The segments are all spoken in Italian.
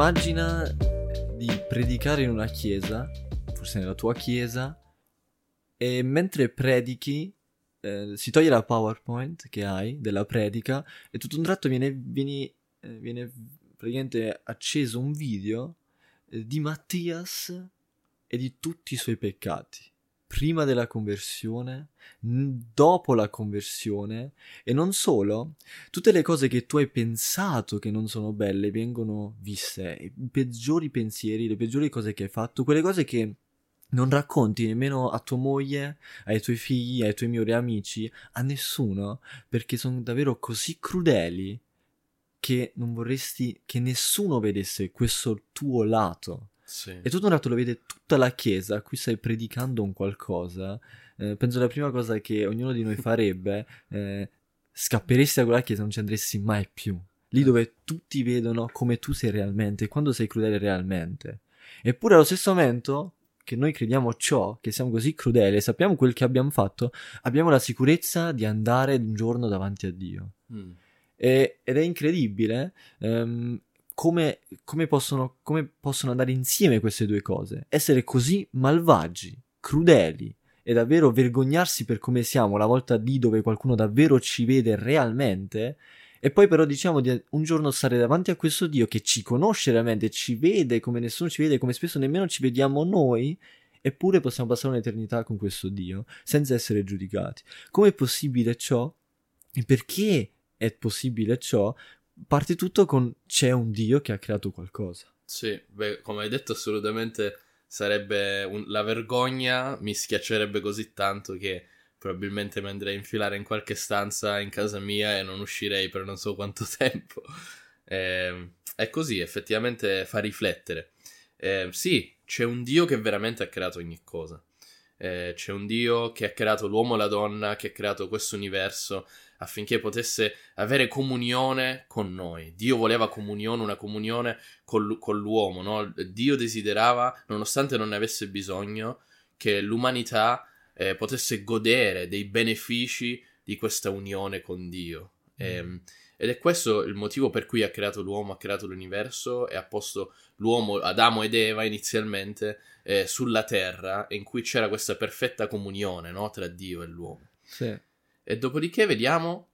Immagina di predicare in una chiesa, forse nella tua chiesa, e mentre predichi eh, si toglie la PowerPoint che hai della predica e tutto un tratto viene, vieni, eh, viene praticamente acceso un video eh, di Mattias e di tutti i suoi peccati prima della conversione, dopo la conversione e non solo, tutte le cose che tu hai pensato che non sono belle vengono viste, i peggiori pensieri, le peggiori cose che hai fatto, quelle cose che non racconti nemmeno a tua moglie, ai tuoi figli, ai tuoi migliori amici, a nessuno, perché sono davvero così crudeli che non vorresti che nessuno vedesse questo tuo lato. Sì. E tutto un ratto lo vede tutta la chiesa a cui stai predicando un qualcosa. Eh, penso la prima cosa che ognuno di noi farebbe, eh, scapperesti da quella chiesa e non ci andresti mai più. Lì dove tutti vedono come tu sei realmente, quando sei crudele realmente. Eppure allo stesso momento che noi crediamo ciò, che siamo così crudeli e sappiamo quel che abbiamo fatto, abbiamo la sicurezza di andare un giorno davanti a Dio. Mm. E, ed è incredibile ehm, come, come, possono, come possono andare insieme queste due cose. Essere così malvagi, crudeli e davvero vergognarsi per come siamo la volta lì dove qualcuno davvero ci vede realmente. E poi però diciamo di un giorno stare davanti a questo Dio che ci conosce realmente, ci vede come nessuno ci vede, come spesso nemmeno ci vediamo noi, eppure possiamo passare un'eternità con questo Dio senza essere giudicati. Com'è possibile ciò? E perché è possibile ciò? Parte tutto con c'è un Dio che ha creato qualcosa. Sì, beh, come hai detto, assolutamente sarebbe un... la vergogna mi schiaccerebbe così tanto che probabilmente mi andrei a infilare in qualche stanza in casa mia e non uscirei per non so quanto tempo. Eh, è così, effettivamente fa riflettere. Eh, sì, c'è un Dio che veramente ha creato ogni cosa. Eh, c'è un Dio che ha creato l'uomo e la donna, che ha creato questo universo, affinché potesse avere comunione con noi. Dio voleva comunione, una comunione con, con l'uomo, no? Dio desiderava, nonostante non ne avesse bisogno, che l'umanità eh, potesse godere dei benefici di questa unione con Dio. Mm. E, ehm, ed è questo il motivo per cui ha creato l'uomo, ha creato l'universo e ha posto l'uomo, Adamo ed Eva inizialmente, eh, sulla terra, in cui c'era questa perfetta comunione no? tra Dio e l'uomo. Sì. E dopodiché vediamo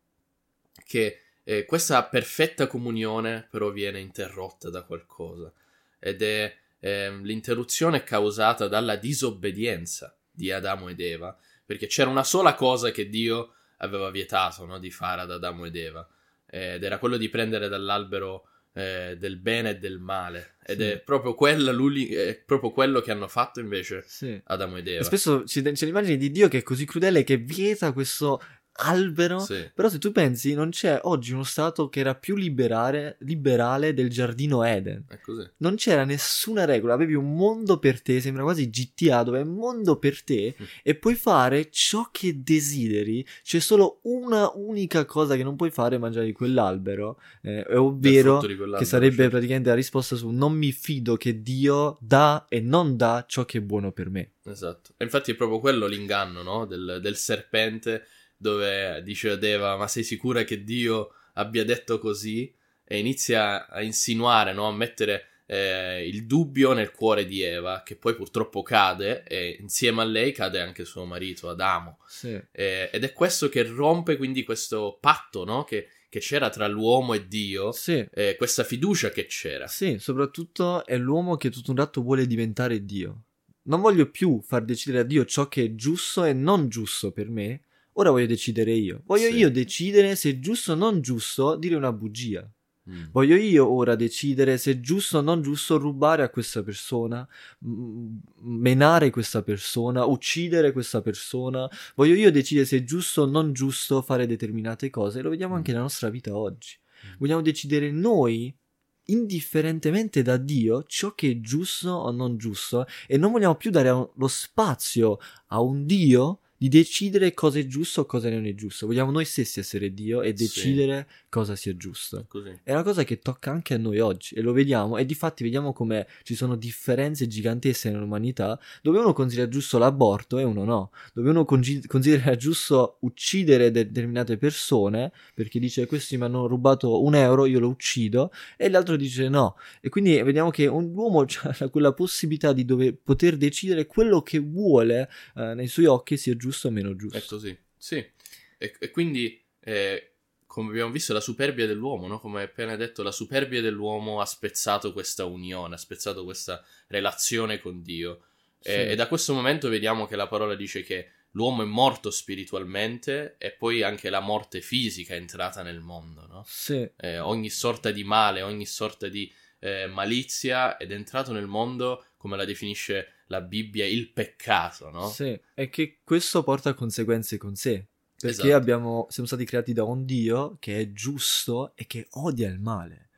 che eh, questa perfetta comunione però viene interrotta da qualcosa ed è eh, l'interruzione causata dalla disobbedienza di Adamo ed Eva, perché c'era una sola cosa che Dio aveva vietato no, di fare ad Adamo ed Eva, ed era quello di prendere dall'albero eh, del bene e del male. Ed sì. è, proprio quella, è proprio quello che hanno fatto invece sì. Adamo ed Eva. E spesso c'è, c'è l'immagine di Dio che è così crudele che vieta questo albero. Sì. Però se tu pensi, non c'è oggi uno stato che era più liberale, liberale del giardino Eden. Non c'era nessuna regola, avevi un mondo per te, sembra quasi GTA dove è un mondo per te mm. e puoi fare ciò che desideri. C'è solo una unica cosa che non puoi fare, mangiare di quell'albero, eh, ovvero che sarebbe cioè. praticamente la risposta su non mi fido che Dio dà e non dà ciò che è buono per me. Esatto. E infatti è proprio quello l'inganno, no? del, del serpente dove dice ad Eva ma sei sicura che Dio abbia detto così e inizia a insinuare, no? a mettere eh, il dubbio nel cuore di Eva che poi purtroppo cade e insieme a lei cade anche suo marito Adamo sì. eh, ed è questo che rompe quindi questo patto no? che, che c'era tra l'uomo e Dio, sì. eh, questa fiducia che c'era. Sì, soprattutto è l'uomo che tutto un ratto vuole diventare Dio. Non voglio più far decidere a Dio ciò che è giusto e non giusto per me, Ora voglio decidere io. Voglio sì. io decidere se è giusto o non giusto dire una bugia. Mm. Voglio io ora decidere se è giusto o non giusto rubare a questa persona, menare questa persona, uccidere questa persona. Voglio io decidere se è giusto o non giusto fare determinate cose. Lo vediamo anche nella nostra vita oggi. Mm. Vogliamo decidere noi, indifferentemente da Dio, ciò che è giusto o non giusto e non vogliamo più dare lo spazio a un Dio di decidere cosa è giusto o cosa non è giusto. Vogliamo noi stessi essere Dio e decidere sì. cosa sia giusto. Così. È una cosa che tocca anche a noi oggi e lo vediamo e di fatti vediamo come ci sono differenze gigantesche nell'umanità dove uno considera giusto l'aborto e uno no, dove uno considera giusto uccidere determinate persone perché dice questi mi hanno rubato un euro, io lo uccido e l'altro dice no. E quindi vediamo che un uomo ha quella possibilità di dover, poter decidere quello che vuole eh, nei suoi occhi sia giusto o meno giusto. È così, sì. E, e quindi, eh, come abbiamo visto, la superbia dell'uomo, no? come appena detto, la superbia dell'uomo ha spezzato questa unione, ha spezzato questa relazione con Dio. Sì. E, e da questo momento vediamo che la parola dice che l'uomo è morto spiritualmente e poi anche la morte fisica è entrata nel mondo, no? Sì. Eh, ogni sorta di male, ogni sorta di eh, malizia ed è entrato nel mondo, come la definisce la Bibbia, il peccato, no? Sì, e che questo porta conseguenze con sé. Perché Esatto. abbiamo, siamo stati creati da un Dio che è giusto e che odia il male.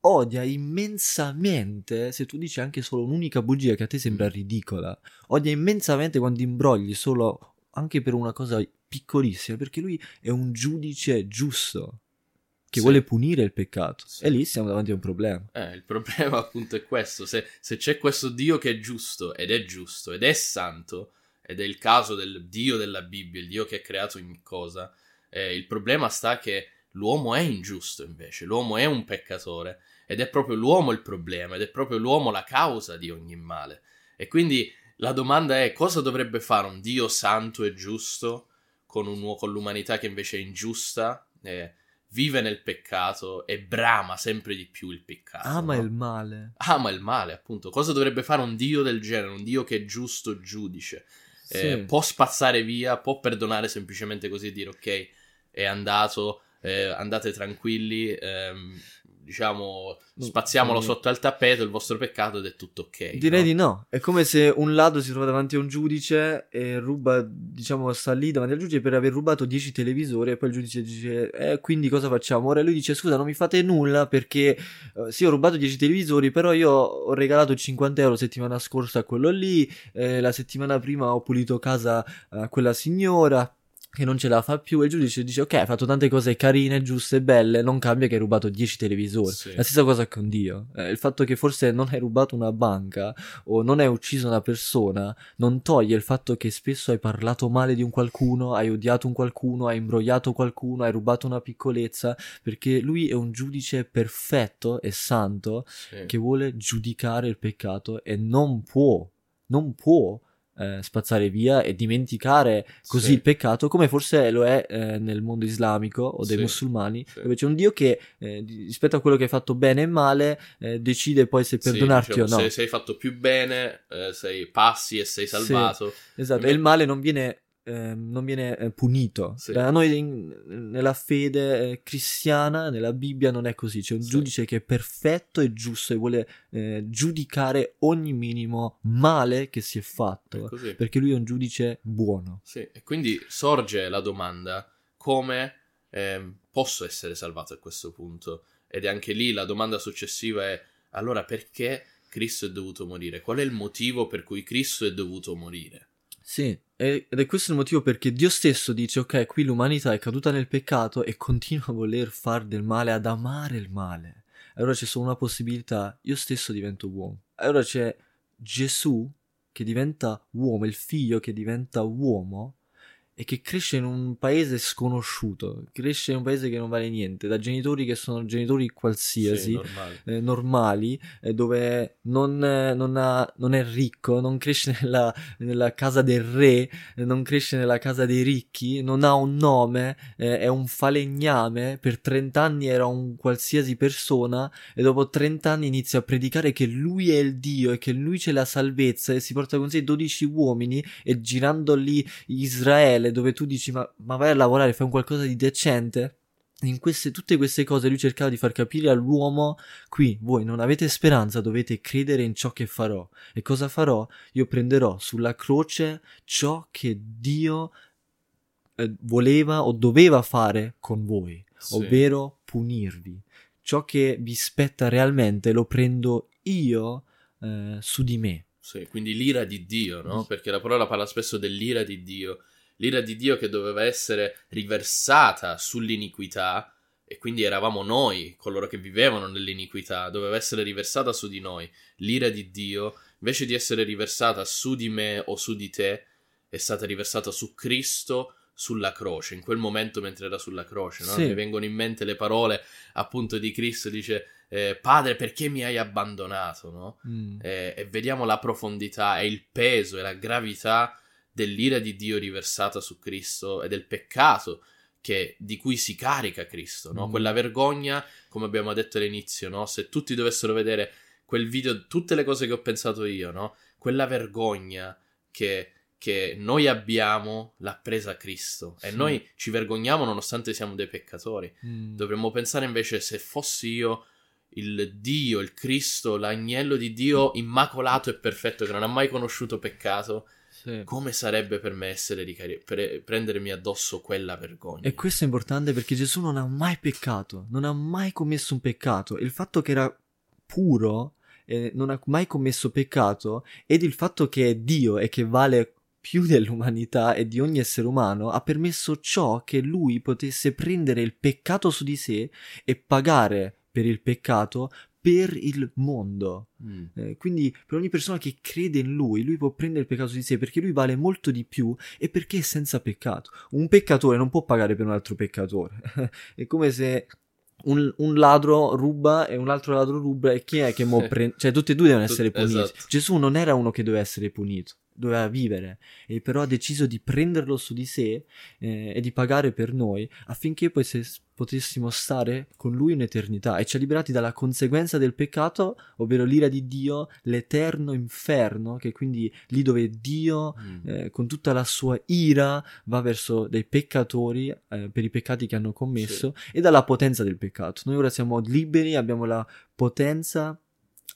Odia immensamente se tu dici anche solo un'unica bugia che a te sembra ridicola. Odia immensamente quando imbrogli solo anche per una cosa piccolissima, perché lui è un giudice giusto che Sì. vuole punire il peccato. Sì. E lì siamo davanti a un problema. Eh, il problema appunto è questo, se, se c'è questo Dio che è giusto ed è giusto ed è santo, ed è il caso del Dio della Bibbia, il Dio che ha creato ogni cosa, eh, il problema sta che l'uomo è ingiusto invece, l'uomo è un peccatore ed è proprio l'uomo il problema ed è proprio l'uomo la causa di ogni male. E quindi la domanda è cosa dovrebbe fare un Dio santo e giusto con, un con l'umanità che invece è ingiusta, eh, vive nel peccato e brama sempre di più il peccato. Ama no? il male. ama il male, appunto. Cosa dovrebbe fare un Dio del genere, un Dio che è giusto giudice? Eh, Sì. può spazzare via, può perdonare semplicemente così e dire ok, è andato, eh, andate tranquilli, ehm, diciamo, No, spaziamolo sì. sotto al tappeto il vostro peccato ed è tutto ok. Direi no? di no. È come se un ladro si trova davanti a un giudice e ruba, diciamo, sta lì davanti al giudice per aver rubato 10 televisori e poi il giudice dice, eh, quindi cosa facciamo? Ora lui dice, scusa, non mi fate nulla perché eh, sì, ho rubato 10 televisori, però io ho regalato 50 euro settimana scorsa a quello lì, eh, la settimana prima ho pulito casa a quella signora che non ce la fa più e il giudice dice ok hai fatto tante cose carine, giuste, belle non cambia che hai rubato 10 televisori Sì. la stessa cosa con Dio Eh, il fatto che forse non hai rubato una banca o non hai ucciso una persona non toglie il fatto che spesso hai parlato male di un qualcuno hai odiato un qualcuno hai imbrogliato qualcuno hai rubato una piccolezza perché lui è un giudice perfetto e santo Sì. che vuole giudicare il peccato e non può, non può eh, spazzare via e dimenticare così Sì. il peccato come forse lo è eh, nel mondo islamico o dei Sì, musulmani sì. dove c'è un Dio che eh, rispetto a quello che hai fatto bene e male eh, decide poi se perdonarti diciamo, o no Se, se hai fatto più bene, eh, sei passi e sei salvato. esatto e il male non viene ehm, non viene eh, punito Sì. da noi in- nella fede eh, cristiana nella Bibbia non è così c'è un Sì. giudice che è perfetto e giusto e vuole eh, giudicare ogni minimo male che si è È fatto così. perché lui è un giudice buono Sì, e quindi sorge la domanda come ehm, posso essere salvato a questo punto? Ed è anche lì la domanda successiva è allora perché Cristo è dovuto morire? Qual è il motivo per cui Cristo è dovuto morire? Sì, ed è questo il motivo perché Dio stesso dice: Ok, qui l'umanità è caduta nel peccato e continua a voler far del male, ad amare il male. Allora c'è solo una possibilità: io stesso divento uomo. Allora c'è Gesù che diventa uomo, il figlio che diventa uomo e che cresce in un paese sconosciuto, cresce in un paese che non vale niente, da genitori che sono genitori qualsiasi Sì, normale. eh, normali, eh, dove non, eh, non ha- non è ricco, non cresce nella, nella casa del re, eh, non cresce nella casa dei ricchi, non ha un nome, eh, è un falegname, per 30 anni era un qualsiasi persona e dopo 30 anni inizia a predicare che lui è il Dio e che lui c'è la salvezza e si porta con sé 12 uomini e girando lì Israele dove tu dici ma, ma vai a lavorare, fai un qualcosa di decente. In queste, tutte queste cose lui cercava di far capire all'uomo qui voi non avete speranza, dovete credere in ciò che farò. E cosa farò? Io prenderò sulla croce ciò che Dio eh, voleva o doveva fare con voi, Sì. ovvero punirvi. Ciò che vi spetta realmente lo prendo io eh, su di me. Sì, quindi l'ira di Dio, no? Perché la parola parla spesso dell'ira di Dio. L'ira di Dio che doveva essere riversata sull'iniquità, e quindi eravamo noi, coloro che vivevano nell'iniquità, doveva essere riversata su di noi. L'ira di Dio, invece di essere riversata su di me o su di te, è stata riversata su Cristo sulla croce, in quel momento mentre era sulla croce, no? Sì. mi vengono in mente le parole appunto di Cristo, dice eh, Padre perché mi hai abbandonato, no? Mm. Eh, e vediamo la profondità e il peso e la gravità dell'ira di Dio riversata su Cristo e del peccato che, di cui si carica Cristo, no? Mm. Quella vergogna, come abbiamo detto all'inizio, no? Se tutti dovessero vedere quel video, tutte le cose che ho pensato io, no? Quella vergogna che, che noi abbiamo l'ha presa Cristo e Sì. noi ci vergogniamo nonostante siamo dei peccatori. Mm. Dovremmo pensare invece se fossi io il Dio, il Cristo, l'agnello di Dio immacolato e perfetto che non ha mai conosciuto peccato, Sì. come sarebbe per me essere ricari- pre- prendermi addosso quella vergogna? E questo è importante perché Gesù non ha mai peccato, non ha mai commesso un peccato. Il fatto che era puro e non ha mai commesso peccato ed il fatto che è Dio e che vale più dell'umanità e di ogni essere umano ha permesso ciò che lui potesse prendere il peccato su di sé e pagare per il peccato per il mondo. Mm. Eh, quindi per ogni persona che crede in lui, lui può prendere il peccato di sé perché lui vale molto di più e perché è senza peccato. Un peccatore non può pagare per un altro peccatore. è come se un, un ladro ruba e un altro ladro ruba e chi è che mo prende... Cioè tutti e due devono essere puniti. esatto. Gesù non era uno che doveva essere punito, doveva vivere e però ha deciso di prenderlo su di sé eh, e di pagare per noi affinché poi se potessimo stare con lui in eternità e ci ha liberati dalla conseguenza del peccato, ovvero l'ira di Dio, l'eterno inferno, che quindi lì dove Dio Mm. eh, con tutta la sua ira va verso dei peccatori eh, per i peccati che hanno commesso e dalla potenza del peccato. Noi ora siamo liberi, abbiamo la potenza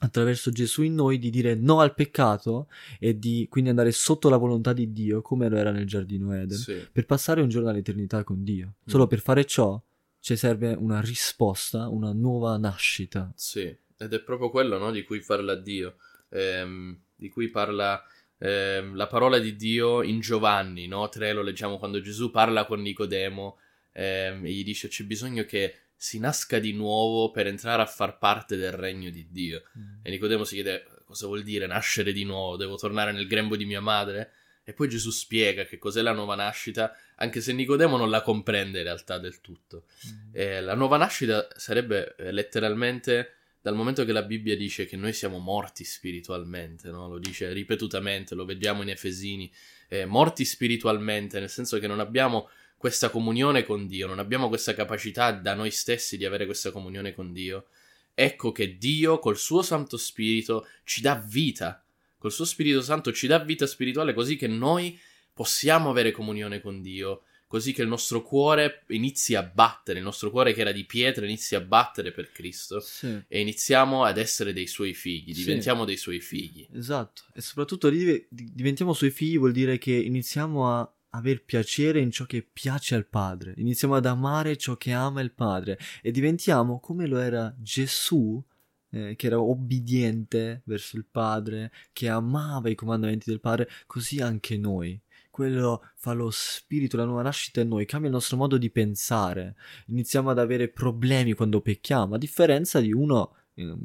attraverso Gesù in noi di dire no al peccato e di quindi andare sotto la volontà di Dio come lo era nel giardino Eden Sì. per passare un giorno all'eternità con Dio. Solo Mm. per fare ciò ci serve una risposta, una nuova nascita. Sì, ed è proprio quello no, di cui parla Dio, ehm, di cui parla ehm, la parola di Dio in Giovanni, no? 3 lo leggiamo quando Gesù parla con Nicodemo ehm, e gli dice c'è bisogno che si nasca di nuovo per entrare a far parte del regno di Dio. E Nicodemo si chiede cosa vuol dire nascere di nuovo, devo tornare nel grembo di mia madre? E poi Gesù spiega che cos'è la nuova nascita, anche se Nicodemo non la comprende in realtà del tutto. Eh, la nuova nascita sarebbe eh, letteralmente dal momento che la Bibbia dice che noi siamo morti spiritualmente, no? lo dice ripetutamente, lo vediamo in Efesini, eh, morti spiritualmente, nel senso che non abbiamo questa comunione con Dio, non abbiamo questa capacità da noi stessi di avere questa comunione con Dio. Ecco che Dio col suo Santo Spirito ci dà vita, col suo Spirito Santo ci dà vita spirituale così che noi possiamo avere comunione con Dio, così che il nostro cuore inizi a battere, il nostro cuore che era di pietra inizi a battere per Cristo Sì. e iniziamo ad essere dei suoi figli, Sì. diventiamo dei suoi figli. Esatto, e soprattutto div- di- diventiamo suoi figli vuol dire che iniziamo a aver piacere in ciò che piace al Padre, iniziamo ad amare ciò che ama il Padre e diventiamo come lo era Gesù, eh, che era obbediente verso il Padre, che amava i comandamenti del Padre, così anche noi. Quello fa lo spirito, la nuova nascita in noi, cambia il nostro modo di pensare, iniziamo ad avere problemi quando pecchiamo, a differenza di uno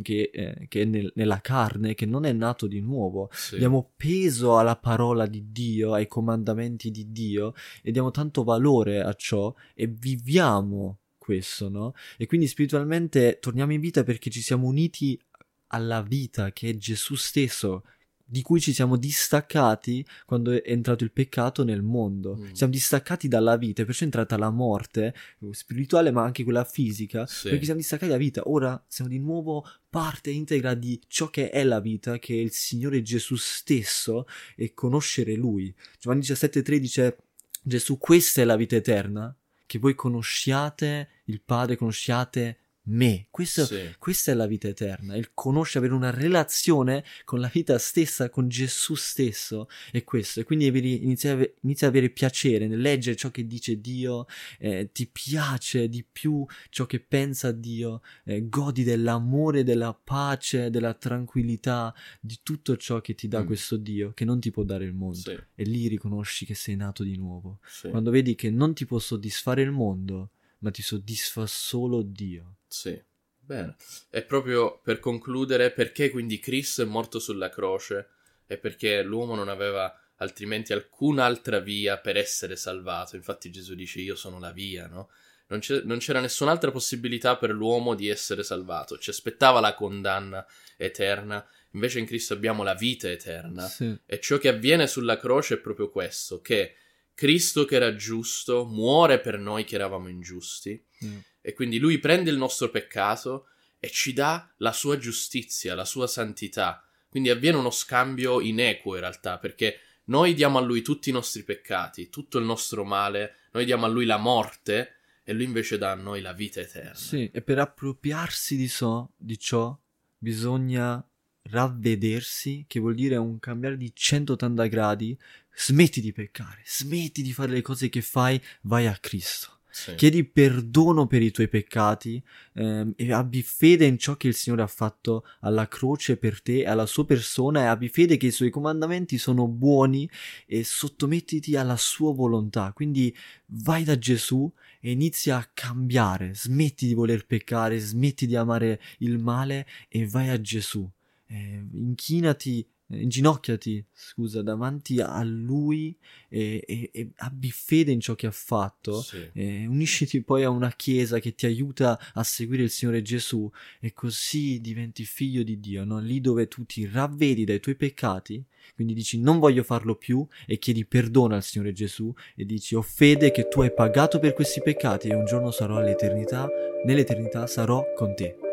che, eh, che è nel- nella carne, che non è nato di nuovo. Sì. Diamo peso alla parola di Dio, ai comandamenti di Dio e diamo tanto valore a ciò e viviamo questo, no? E quindi spiritualmente torniamo in vita perché ci siamo uniti alla vita che è Gesù stesso, di cui ci siamo distaccati quando è entrato il peccato nel mondo. Mm. Siamo distaccati dalla vita, perciò è entrata la morte spirituale ma anche quella fisica, Sì. perché siamo distaccati dalla vita. Ora siamo di nuovo parte integra di ciò che è la vita, che è il Signore Gesù stesso e conoscere Lui. Giovanni 17,3 dice Gesù, questa è la vita eterna, che voi conosciate il Padre, conosciate me. Questo, Sì. Questa è la vita eterna, il conoscere, avere una relazione con la vita stessa, con Gesù stesso, è questo. E quindi avere- inizi a ave- inizi ad avere piacere nel leggere ciò che dice Dio, eh, ti piace di più ciò che pensa Dio, eh, godi dell'amore, della pace, della tranquillità, di tutto ciò che ti dà Mm. questo Dio, che non ti può dare il mondo. Sì, E lì riconosci che sei nato di nuovo. sì, Quando vedi che non ti può soddisfare il mondo, ma ti soddisfa solo Dio. Sì. Bene. E proprio per concludere, perché quindi Cristo è morto sulla croce? È perché l'uomo non aveva altrimenti alcun'altra via per essere salvato. Infatti Gesù dice io sono la via, no? Non, c'è- non c'era nessun'altra possibilità per l'uomo di essere salvato. Ci aspettava la condanna eterna. Invece in Cristo abbiamo la vita eterna. Sì. E ciò che avviene sulla croce è proprio questo, che Cristo che era giusto muore per noi che eravamo ingiusti Mm. E quindi lui prende il nostro peccato e ci dà la sua giustizia, la sua santità. Quindi avviene uno scambio inequo in realtà, perché noi diamo a lui tutti i nostri peccati, tutto il nostro male, noi diamo a lui la morte e lui invece dà a noi la vita eterna. Sì, e per appropriarsi di, so, di ciò bisogna ravvedersi, che vuol dire un cambiare di 180 gradi, smetti di peccare, smetti di fare le cose che fai, vai a Cristo. Sì. Chiedi perdono per i tuoi peccati ehm, e abbi fede in ciò che il Signore ha fatto alla croce per te, alla sua persona e abbi fede che i suoi comandamenti sono buoni e sottomettiti alla sua volontà. Quindi vai da Gesù e inizia a cambiare, smetti di voler peccare, smetti di amare il male e vai a Gesù. Eh, inchinati, inginocchiati, scusa, davanti a Lui e, e- e abbi fede in ciò che ha fatto. Sì. Unisciti poi a una chiesa che ti aiuta a seguire il Signore Gesù e così diventi figlio di Dio, no? lì dove tu ti ravvedi dai tuoi peccati, quindi dici non voglio farlo più e chiedi perdono al Signore Gesù e dici ho fede che tu hai pagato per questi peccati e un giorno sarò all'eternità, nell'eternità sarò con te.